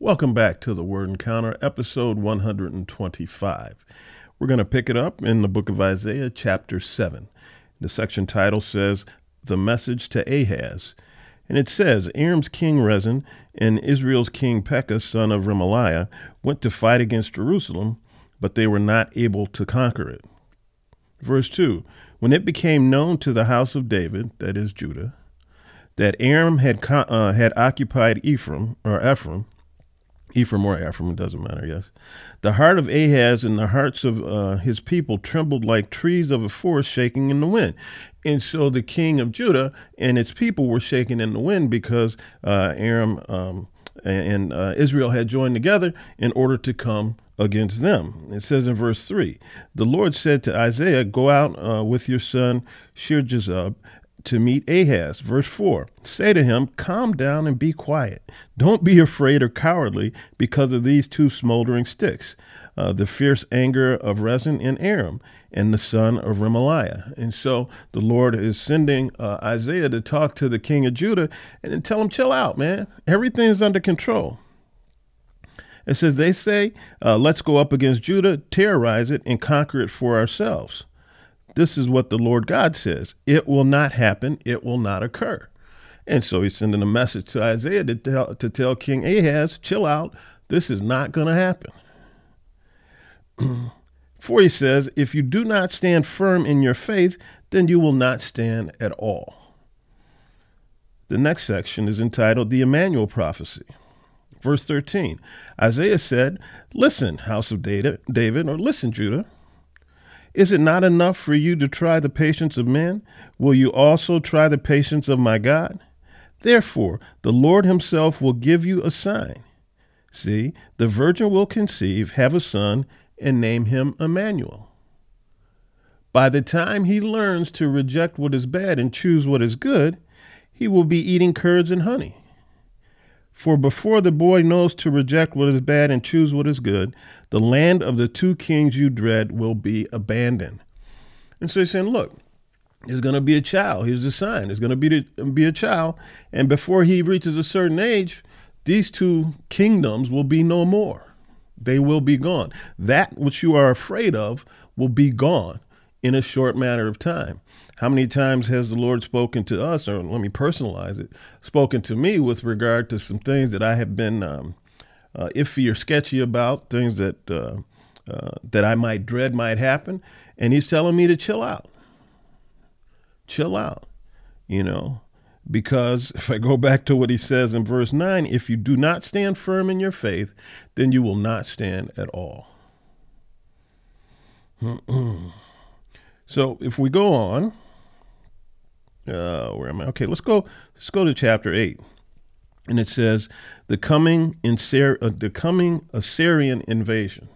Welcome back to the Word Encounter, episode 125. We're going to pick it up in the book of Isaiah, chapter 7. The section title says, The Message to Ahaz. And it says, Aram's king Rezin and Israel's king Pekah, son of Remaliah, went to fight against Jerusalem, but they were not able to conquer it. Verse 2 When it became known to the house of David, that is Judah, that Aram had, uh, had occupied Ephraim, or Ephraim, Ephraim or Ephraim, it doesn't matter, yes. The heart of Ahaz and the hearts of uh, his people trembled like trees of a forest shaking in the wind. And so the king of Judah and its people were shaking in the wind because uh, Aram um, and uh, Israel had joined together in order to come against them. It says in verse 3 The Lord said to Isaiah, Go out uh, with your son Shear-jashub to meet Ahaz. Verse 4 Say to him, Calm down and be quiet. Don't be afraid or cowardly because of these two smoldering sticks, uh, the fierce anger of Rezin and Aram, and the son of Remaliah. And so the Lord is sending uh, Isaiah to talk to the king of Judah and tell him, Chill out, man. Everything's under control. It says, They say, uh, Let's go up against Judah, terrorize it, and conquer it for ourselves. This is what the Lord God says it will not happen, it will not occur. And so he's sending a message to Isaiah to tell, to tell King Ahaz, chill out, this is not going to happen. For he says, if you do not stand firm in your faith, then you will not stand at all. The next section is entitled The Immanuel Prophecy. Verse 13 Isaiah said, Listen, house of David, or listen, Judah. Is it not enough for you to try the patience of men? Will you also try the patience of my God? Therefore, the Lord himself will give you a sign. See, the virgin will conceive, have a son, and name him Immanuel. By the time he learns to reject what is bad and choose what is good, he will be eating curds and honey. For before the boy knows to reject what is bad and choose what is good, the land of the two kings you dread will be abandoned. And so he's saying, look, there's going to be a child. Here's the sign. There's going to be, be a child. And before he reaches a certain age, these two kingdoms will be no more. They will be gone. That which you are afraid of will be gone in a short matter of time. How many times has the Lord spoken to us, or let me personalize it, spoken to me with regard to some things that I have been um, uh, iffy or sketchy about, things that uh, uh, that I might dread might happen, and He's telling me to chill out, chill out, you know, because if I go back to what He says in verse nine, if you do not stand firm in your faith, then you will not stand at all. so if we go on uh, where am I? Okay, let's go. Let's go to chapter eight, and it says the coming in uh, the coming Assyrian invasion.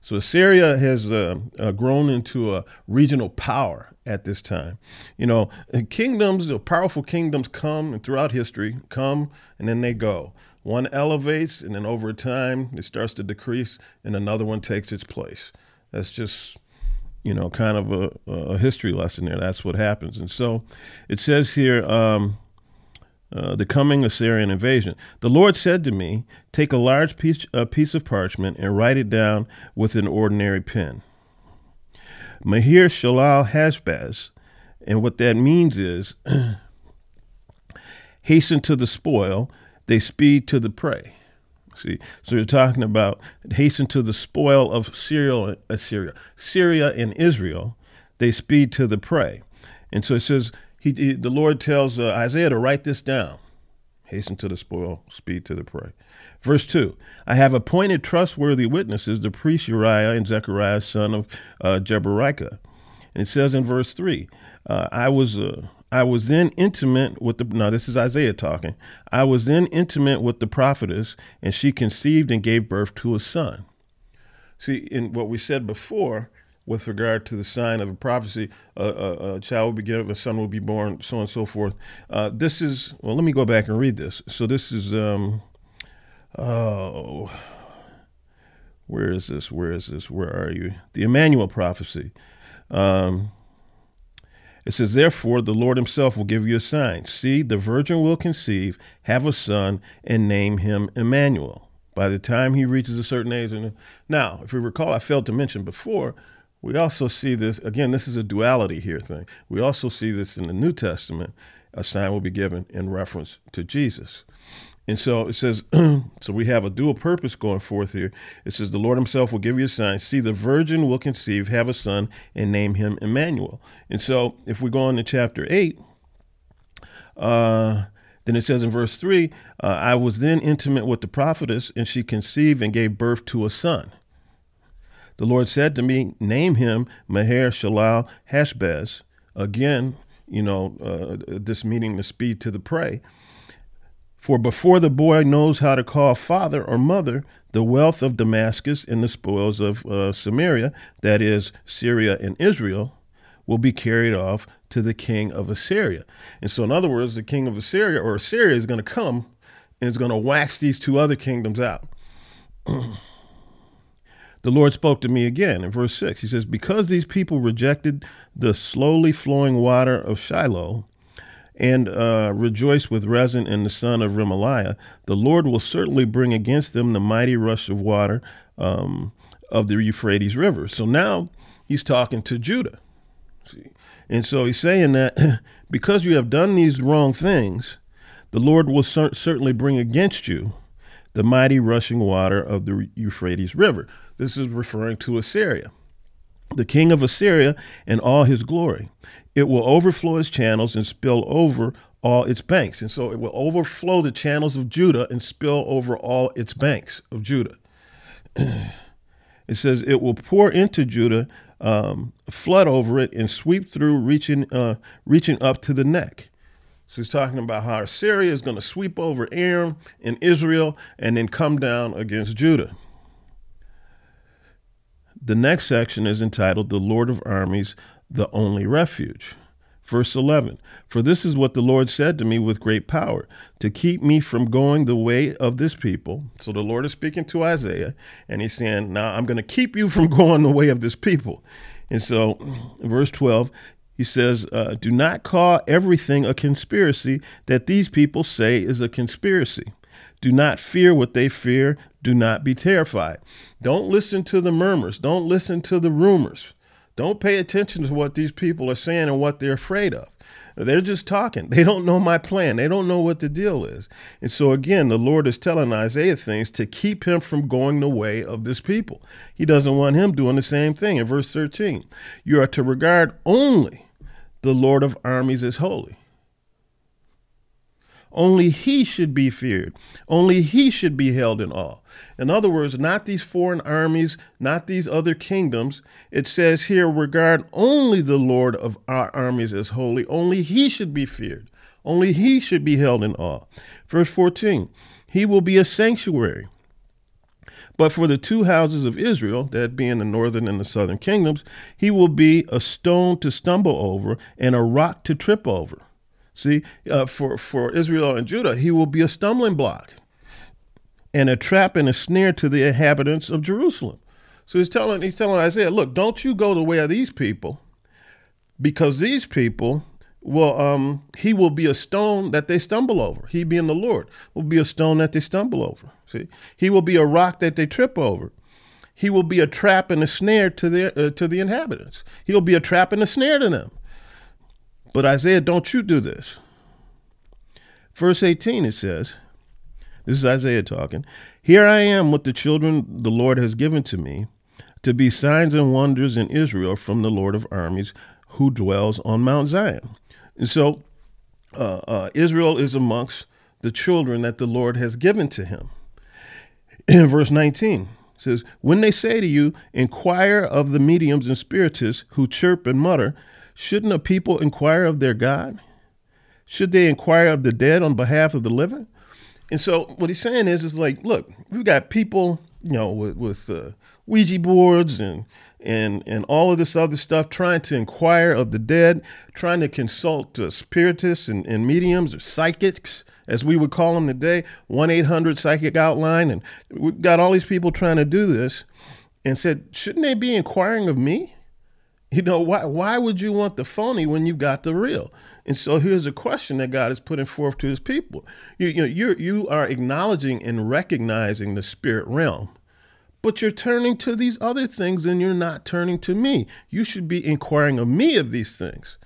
So Assyria has uh, uh, grown into a regional power at this time. You know, kingdoms, powerful kingdoms come and throughout history come and then they go. One elevates and then over time it starts to decrease and another one takes its place. That's just you know, kind of a, a, history lesson there. That's what happens. And so it says here, um, uh, the coming Assyrian invasion. The Lord said to me, Take a large piece, a piece of parchment and write it down with an ordinary pen. Maher Shalal Hashbaz. And what that means is hasten to the spoil, they speed to the prey. See, so you're talking about hasten to the spoil of Syria, Assyria, Syria and Israel. They speed to the prey, and so it says he, he the Lord tells uh, Isaiah to write this down. Hasten to the spoil, speed to the prey. Verse 2 I have appointed trustworthy witnesses, the priest Uriah and Zechariah, son of uh, Jeberechiah. And it says in verse 3 uh, I was uh, I was then intimate with the now this is Isaiah talking. I was then intimate with the prophetess, and she conceived and gave birth to a son. See, in what we said before, with regard to the sign of a prophecy, a, a, a child will be given, a son will be born, so on and so forth. Uh, this is well. Let me go back and read this. So this is um, oh, where is this? Where is this? Where are you? The Immanuel prophecy. Um, it says, Therefore, the Lord himself will give you a sign. See, the virgin will conceive, have a son, and name him Immanuel. by the time he reaches a certain age. And now, if we recall, I failed to mention before, we also see this again. This is a duality here thing. We also see this in the New Testament. A sign will be given in reference to Jesus. And so it says, so we have a dual purpose going forth here. It says, the Lord himself will give you a sign. See, the virgin will conceive, have a son, and name him Immanuel. And so if we go on to chapter 8, uh, then it says in verse 3 uh, I was then intimate with the prophetess, and she conceived and gave birth to a son. The Lord said to me, Name him Maher Shalal Hashbaz. Again, you know, uh, this meaning the speed to the prey. For before the boy knows how to call father or mother, the wealth of Damascus and the spoils of uh, Samaria, that is, Syria and Israel, will be carried off to the king of Assyria. And so, in other words, the king of Assyria or Assyria is going to come and is going to wax these two other kingdoms out. the Lord spoke to me again in verse 6. He says, Because these people rejected the slowly flowing water of Shiloh, and uh, rejoice with Rezin and the son of Remaliah, the Lord will certainly bring against them the mighty rush of water um, of the Euphrates River. So now he's talking to Judah. See? And so he's saying that because you have done these wrong things, the Lord will cer- certainly bring against you the mighty rushing water of the Euphrates River. This is referring to Assyria the king of Assyria and all his glory. It will overflow its channels and spill over all its banks. And so it will overflow the channels of Judah and spill over all its banks of Judah. it says it will pour into Judah, um, flood over it, and sweep through, reaching uh, reaching up to the neck. So he's talking about how Assyria is going to sweep over Aram and Israel and then come down against Judah. The next section is entitled The Lord of Armies, the Only Refuge. Verse 11 For this is what the Lord said to me with great power, to keep me from going the way of this people. So the Lord is speaking to Isaiah, and he's saying, Now I'm going to keep you from going the way of this people. And so, verse 12, he says, uh, Do not call everything a conspiracy that these people say is a conspiracy. Do not fear what they fear. Do not be terrified. Don't listen to the murmurs. Don't listen to the rumors. Don't pay attention to what these people are saying and what they're afraid of. They're just talking. They don't know my plan. They don't know what the deal is. And so, again, the Lord is telling Isaiah things to keep him from going the way of this people. He doesn't want him doing the same thing. In verse 13, you are to regard only the Lord of armies as holy. Only he should be feared. Only he should be held in awe. In other words, not these foreign armies, not these other kingdoms. It says here, regard only the Lord of our armies as holy. Only he should be feared. Only he should be held in awe. Verse 14, he will be a sanctuary. But for the two houses of Israel, that being the northern and the southern kingdoms, he will be a stone to stumble over and a rock to trip over. See, uh, for, for Israel and Judah, he will be a stumbling block and a trap and a snare to the inhabitants of Jerusalem. So he's telling, he's telling Isaiah, look, don't you go the way of these people, because these people will um he will be a stone that they stumble over. He being the Lord will be a stone that they stumble over. See, he will be a rock that they trip over. He will be a trap and a snare to the uh, to the inhabitants. He'll be a trap and a snare to them. But Isaiah, don't you do this. Verse 18, it says, This is Isaiah talking. Here I am with the children the Lord has given to me to be signs and wonders in Israel from the Lord of armies who dwells on Mount Zion. And so uh, uh, Israel is amongst the children that the Lord has given to him. In verse 19, says, When they say to you, inquire of the mediums and spiritists who chirp and mutter, Shouldn't a people inquire of their God? Should they inquire of the dead on behalf of the living? And so what he's saying is, is like, look, we've got people, you know, with, with uh, Ouija boards and and and all of this other stuff, trying to inquire of the dead, trying to consult uh, spiritists and, and mediums or psychics, as we would call them today, one eight hundred psychic outline, and we've got all these people trying to do this, and said, shouldn't they be inquiring of me? You know, why why would you want the phony when you've got the real? And so here's a question that God is putting forth to his people. You, you know, you you are acknowledging and recognizing the spirit realm, but you're turning to these other things and you're not turning to me. You should be inquiring of me of these things.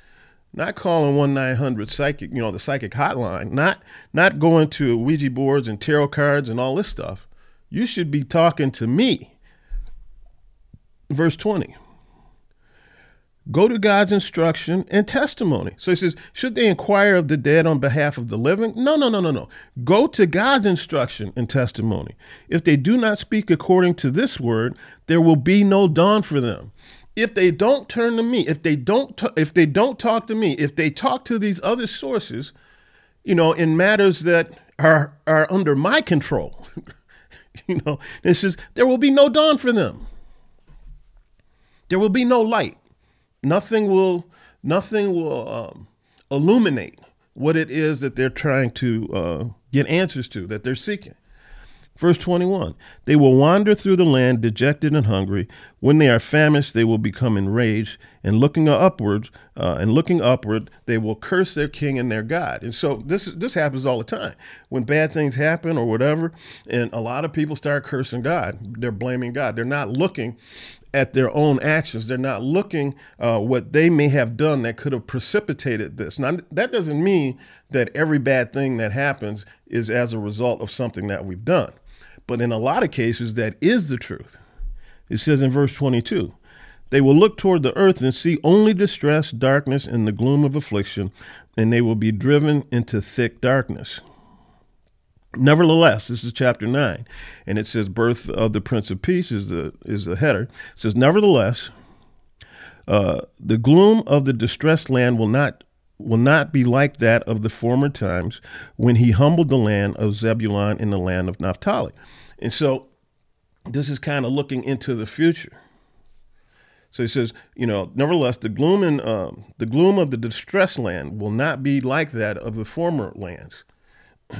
Not calling one nine hundred psychic, you know, the psychic hotline. Not not going to Ouija boards and tarot cards and all this stuff. You should be talking to me. Verse 20. Go to God's instruction and testimony. So he says, should they inquire of the dead on behalf of the living? No, no, no, no, no. Go to God's instruction and testimony. If they do not speak according to this word, there will be no dawn for them. If they don't turn to me, if they don't, t- if they don't talk to me, if they talk to these other sources, you know, in matters that are are under my control, you know, it says there will be no dawn for them. There will be no light. Nothing will nothing will um, illuminate what it is that they're trying to uh, get answers to that they're seeking. Verse 21 They will wander through the land dejected and hungry. When they are famished, they will become enraged, and looking upwards, uh, and looking upward, they will curse their king and their God. And so this this happens all the time when bad things happen or whatever, and a lot of people start cursing God. They're blaming God. They're not looking at their own actions. They're not looking uh, what they may have done that could have precipitated this. Now, that doesn't mean that every bad thing that happens is as a result of something that we've done. But in a lot of cases, that is the truth. It says in verse 22 They will look toward the earth and see only distress, darkness, and the gloom of affliction, and they will be driven into thick darkness. Nevertheless, this is chapter 9, and it says, Birth of the Prince of Peace is the, is the header. It says, Nevertheless, uh, the gloom of the distressed land will not will not be like that of the former times when he humbled the land of Zebulun in the land of Naphtali. And so this is kind of looking into the future. So he says, you know, nevertheless, the gloom and um, the gloom of the distressed land will not be like that of the former lands.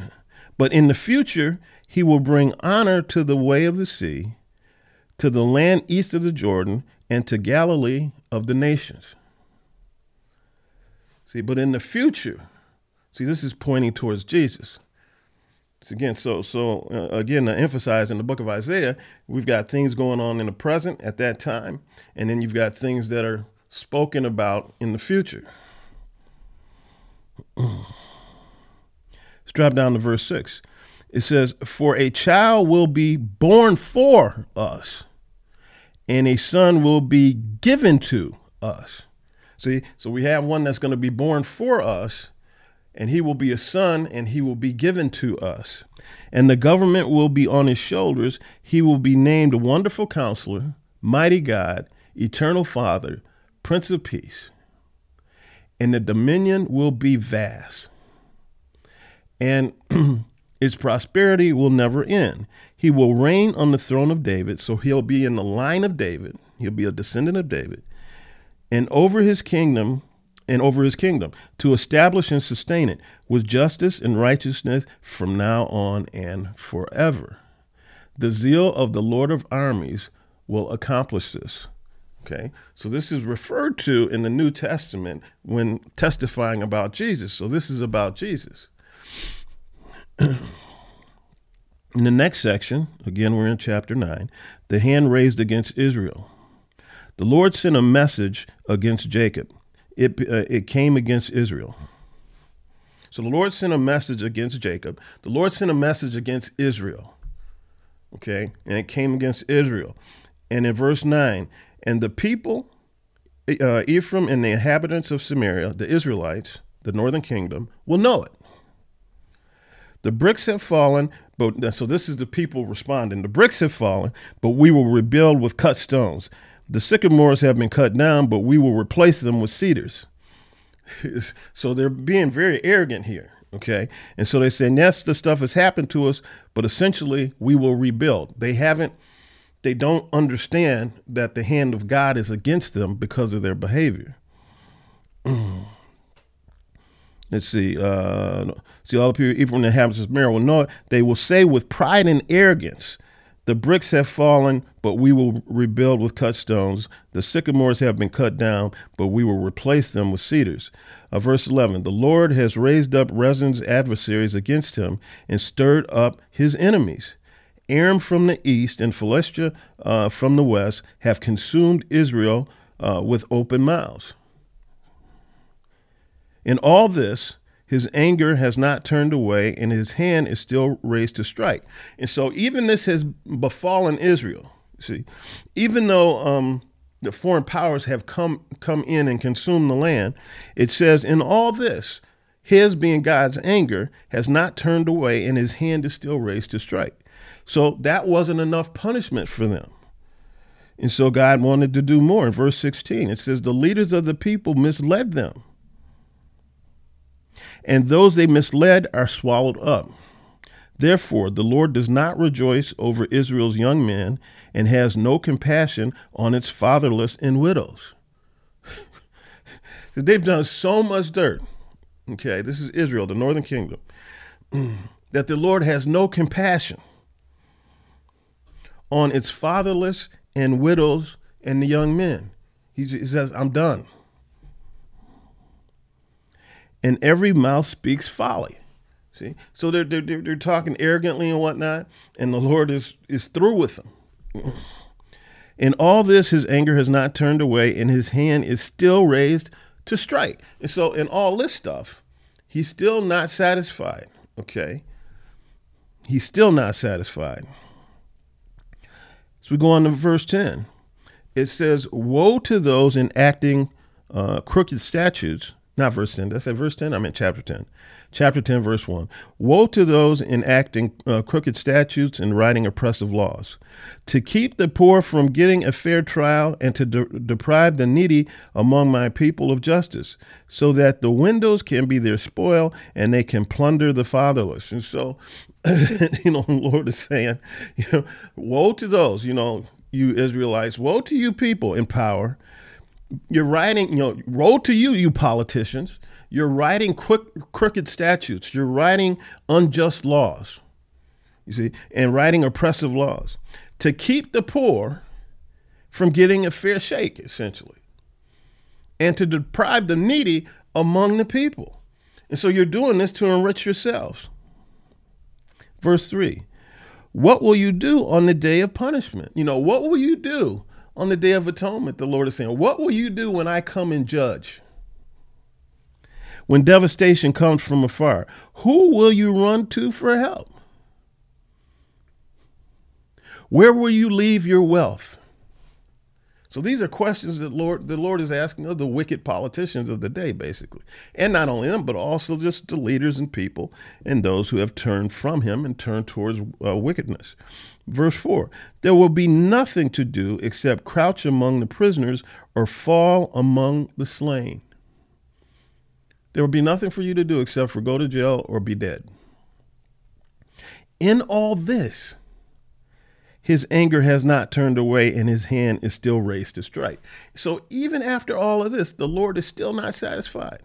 But in the future, he will bring honor to the way of the sea, to the land east of the Jordan, and to Galilee of the nations. See, but in the future, see, this is pointing towards Jesus. So again, so so uh, again, to emphasize in the book of Isaiah, we've got things going on in the present at that time, and then you've got things that are spoken about in the future. Drop down to verse 6. It says, For a child will be born for us, and a son will be given to us. See, so we have one that's going to be born for us, and he will be a son, and he will be given to us. And the government will be on his shoulders. He will be named a wonderful counselor, mighty God, eternal Father, Prince of Peace. And the dominion will be vast and his prosperity will never end. He will reign on the throne of David, so he'll be in the line of David. He'll be a descendant of David. And over his kingdom, and over his kingdom, to establish and sustain it with justice and righteousness from now on and forever. The zeal of the Lord of armies will accomplish this. Okay, so this is referred to in the New Testament when testifying about Jesus. So this is about Jesus. In the next section, again, we're in chapter 9, the hand raised against Israel. The Lord sent a message against Jacob, it, uh, it came against Israel. So the Lord sent a message against Jacob. The Lord sent a message against Israel. Okay, and it came against Israel. And in verse 9, and the people, uh, Ephraim and the inhabitants of Samaria, the Israelites, the northern kingdom, will know it. The bricks have fallen, but so this is the people responding. The bricks have fallen, but we will rebuild with cut stones. The sycamores have been cut down, but we will replace them with cedars. so they're being very arrogant here. Okay. And so they're saying, yes, the stuff has happened to us, but essentially we will rebuild. They haven't, they don't understand that the hand of God is against them because of their behavior. Let's see. Uh, see, all the people, even when the inhabitants of Mary will know it, they will say with pride and arrogance, The bricks have fallen, but we will rebuild with cut stones. The sycamores have been cut down, but we will replace them with cedars. Uh, verse 11 The Lord has raised up Rezin's adversaries against him and stirred up his enemies. Aram from the east and Philistia uh, from the west have consumed Israel uh, with open mouths. In all this, his anger has not turned away, and his hand is still raised to strike. And so, even this has befallen Israel. See, even though um, the foreign powers have come come in and consumed the land, it says, in all this, his being God's anger has not turned away, and his hand is still raised to strike. So that wasn't enough punishment for them. And so God wanted to do more. In verse 16, it says, The leaders of the people misled them and those they misled are swallowed up. Therefore, the Lord does not rejoice over Israel's young men and has no compassion on its fatherless and widows. They've done so much dirt. Okay, this is Israel, the northern kingdom, that the Lord has no compassion on its fatherless and widows and the young men. He says, I'm done and every mouth speaks folly. See, so they're, they're, they're talking arrogantly and whatnot, and the Lord is, is through with them. In all this, his anger has not turned away, and his hand is still raised to strike. And so, in all this stuff, he's still not satisfied. Okay? He's still not satisfied. So we go on to verse 10. It says, Woe to those enacting uh, crooked statutes not verse 10. Did I say verse 10? I meant chapter 10. Chapter 10, verse 1. Woe to those enacting uh, crooked statutes and writing oppressive laws, to keep the poor from getting a fair trial and to de- deprive the needy among my people of justice, so that the windows can be their spoil and they can plunder the fatherless. And so, you know, the Lord is saying, you know, woe to those, you know, you Israelites, woe to you people in power you're writing, you know, roll to you, you politicians. You're writing quick, crooked statutes. You're writing unjust laws, you see, and writing oppressive laws to keep the poor from getting a fair shake, essentially, and to deprive the needy among the people. And so you're doing this to enrich yourselves. Verse 3 What will you do on the day of punishment? You know, what will you do on the Day of Atonement, the Lord is saying, What will you do when I come and judge? When devastation comes from afar, who will you run to for help? Where will you leave your wealth? So these are questions that Lord the Lord is asking of the wicked politicians of the day, basically. And not only them, but also just the leaders and people and those who have turned from him and turned towards uh, wickedness. Verse 4 There will be nothing to do except crouch among the prisoners or fall among the slain. There will be nothing for you to do except for go to jail or be dead. In all this, his anger has not turned away and his hand is still raised to strike. So even after all of this, the Lord is still not satisfied.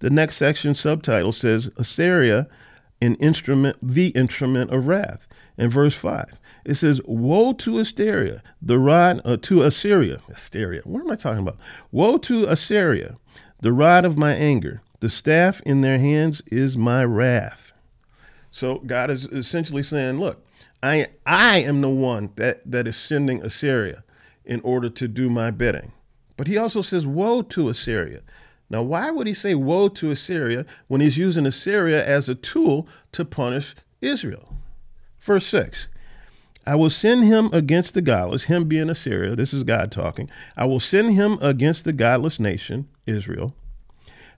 The next section subtitle says Assyria, an instrument, the instrument of wrath. In verse 5, it says, Woe to Assyria, the rod uh, to Assyria. Assyria, what am I talking about? Woe to Assyria, the rod of my anger. The staff in their hands is my wrath. So God is essentially saying, look, I I am the one that, that is sending Assyria in order to do my bidding. But he also says, Woe to Assyria. Now, why would he say woe to Assyria when he's using Assyria as a tool to punish Israel? Verse 6 I will send him against the godless, him being Assyria, this is God talking. I will send him against the godless nation, Israel,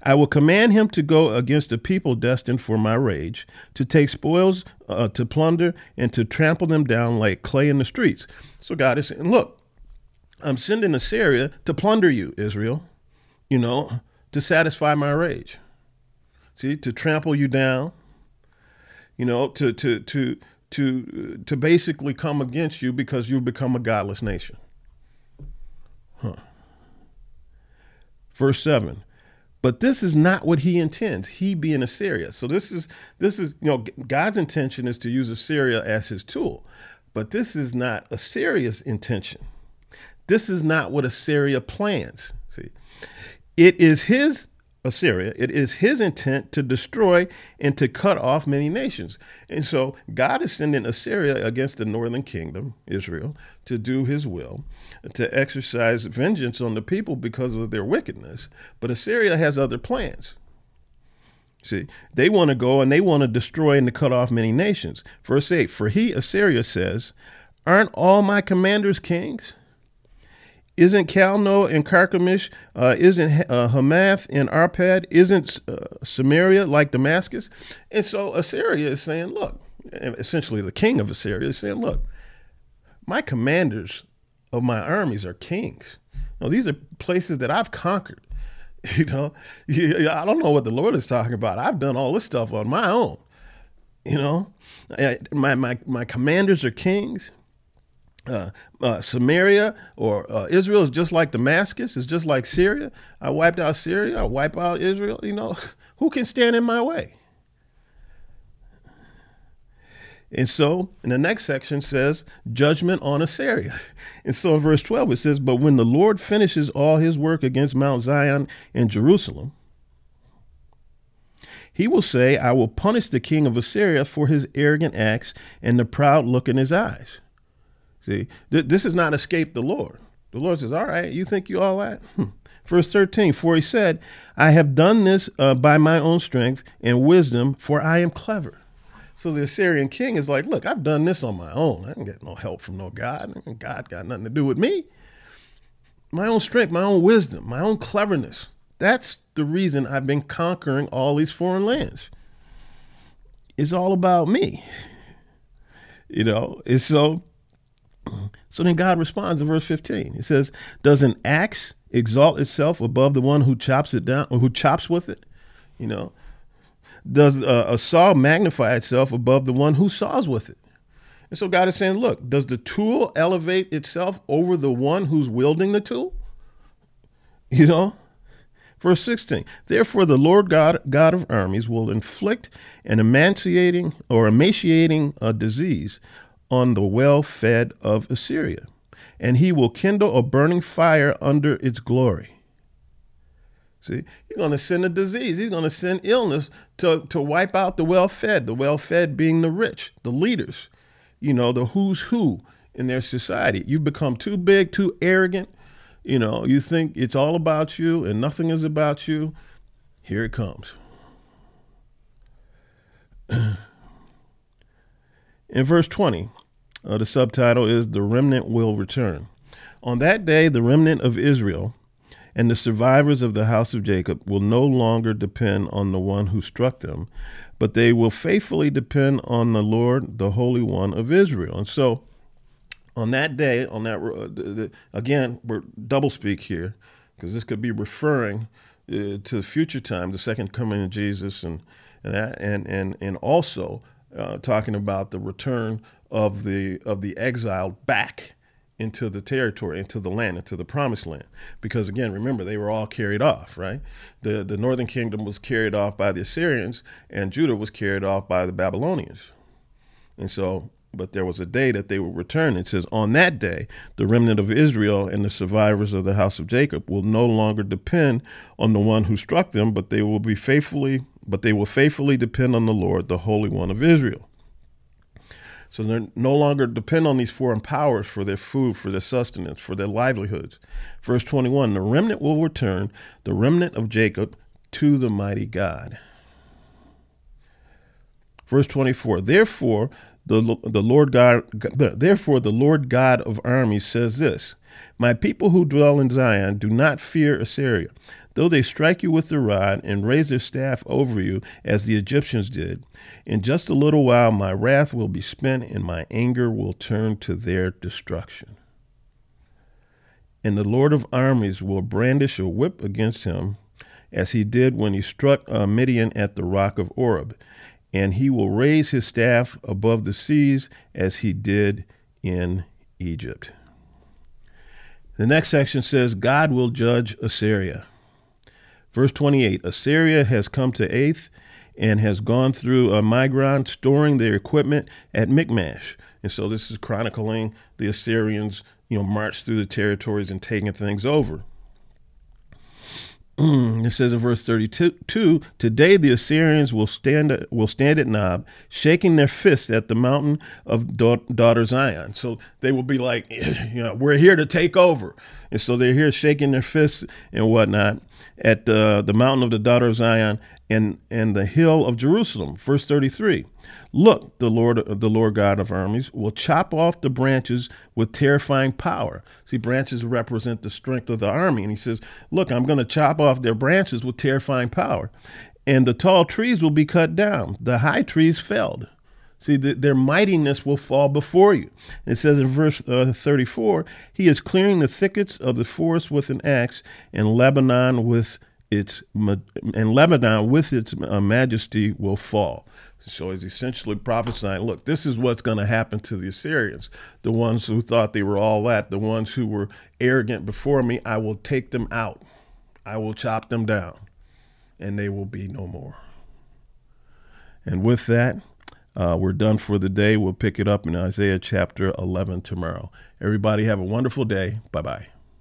I will command him to go against a people destined for my rage, to take spoils, uh, to plunder, and to trample them down like clay in the streets. So God is saying, Look, I'm sending Assyria to plunder you, Israel, you know, to satisfy my rage. See, to trample you down, you know, to to to to to basically come against you because you've become a godless nation. Huh. Verse 7 But this is not what he intends. He being Assyria. So this is this is you know God's intention is to use Assyria as his tool, but this is not Assyria's intention. This is not what Assyria plans. See, it is his Assyria, it is his intent to destroy and to cut off many nations. And so God is sending Assyria against the northern kingdom, Israel, to do his will, to exercise vengeance on the people because of their wickedness. But Assyria has other plans. See, they want to go and they want to destroy and to cut off many nations. Verse 8 For he, Assyria, says, Aren't all my commanders kings? Isn't Calno and Carchemish? Uh, isn't uh, Hamath and Arpad? Isn't uh, Samaria like Damascus? And so Assyria is saying, look, essentially the king of Assyria is saying, look, my commanders of my armies are kings. Now, these are places that I've conquered. You know, I don't know what the Lord is talking about. I've done all this stuff on my own. You know, my my my commanders are kings uh, uh, Samaria or uh, Israel is just like Damascus, is just like Syria. I wiped out Syria, I wipe out Israel. You know, who can stand in my way? And so, in the next section says judgment on Assyria. And so in verse 12 it says, But when the Lord finishes all his work against Mount Zion and Jerusalem, he will say, I will punish the king of Assyria for his arrogant acts and the proud look in his eyes. See, th- this is not escape the Lord. The Lord says, All right, you think you all that? Hmm. Verse 13, for he said, I have done this uh, by my own strength and wisdom, for I am clever. So the Assyrian king is like, Look, I've done this on my own. I didn't get no help from no God. God got nothing to do with me. My own strength, my own wisdom, my own cleverness. That's the reason I've been conquering all these foreign lands. It's all about me. You know, it's so so then God responds in verse 15. He says, Does an axe exalt itself above the one who chops it down or who chops with it? You know, does a, saw magnify itself above the one who saws with it? And so God is saying, Look, does the tool elevate itself over the one who's wielding the tool? You know? Verse 16, therefore the Lord God, God of armies will inflict an emaciating or emaciating uh, disease on the well fed of Assyria, and he will kindle a burning fire under its glory. See, he's going to send a disease. He's going to send illness to, to wipe out the well fed, the well fed being the rich, the leaders, you know, the who's who in their society. You've become too big, too arrogant. You know, you think it's all about you and nothing is about you. Here it comes. In verse 20, uh, the subtitle is The Remnant Will Return. On that day, the remnant of Israel and the survivors of the house of Jacob will no longer depend on the one who struck them, but they will faithfully depend on the Lord, the Holy One of Israel. And so, on that day, on that uh, again, we're double speak here because this could be referring uh, to the future time, the second coming of Jesus, and and that, and and and also uh, talking about the return of the of the exiled back into the territory, into the land, into the promised land. Because again, remember they were all carried off, right? The the northern kingdom was carried off by the Assyrians, and Judah was carried off by the Babylonians. And so, but there was a day that they would return. It says, On that day, the remnant of Israel and the survivors of the house of Jacob will no longer depend on the one who struck them, but they will be faithfully, but they will faithfully depend on the Lord, the Holy One of Israel. So they're no longer depend on these foreign powers for their food, for their sustenance, for their livelihoods. Verse 21 The remnant will return, the remnant of Jacob, to the mighty God. Verse 24 Therefore, the, the Lord God, therefore the Lord God of armies says this: My people who dwell in Zion do not fear Assyria, Though they strike you with the rod and raise their staff over you, as the Egyptians did, in just a little while my wrath will be spent and my anger will turn to their destruction. And the Lord of armies will brandish a whip against him, as he did when he struck uh, Midian at the rock of Oreb, and he will raise his staff above the seas, as he did in Egypt. The next section says, God will judge Assyria. Verse 28 Assyria has come to Ath and has gone through a Migron, storing their equipment at Michmash. And so this is chronicling the Assyrians, you know, march through the territories and taking things over. Mm, it says in verse 32 today the assyrians will stand will stand at nob shaking their fists at the mountain of daughter zion. So they will be like you know we're here to take over. And so they're here shaking their fists and whatnot at the, the mountain of the daughter of zion and and the hill of jerusalem verse 33 Look, the Lord, the Lord God of armies, will chop off the branches with terrifying power. See, branches represent the strength of the army. And he says, Look, I'm going to chop off their branches with terrifying power. And the tall trees will be cut down, the high trees felled. See, the, their mightiness will fall before you. It says in verse uh, 34 He is clearing the thickets of the forest with an axe, and Lebanon with its and Lebanon with its uh, majesty will fall. So he's essentially prophesying, look, this is what's going to happen to the Assyrians. The ones who thought they were all that, the ones who were arrogant before me, I will take them out. I will chop them down, and they will be no more. And with that, uh, we're done for the day. We'll pick it up in Isaiah chapter 11 tomorrow. Everybody have a wonderful day. Bye bye.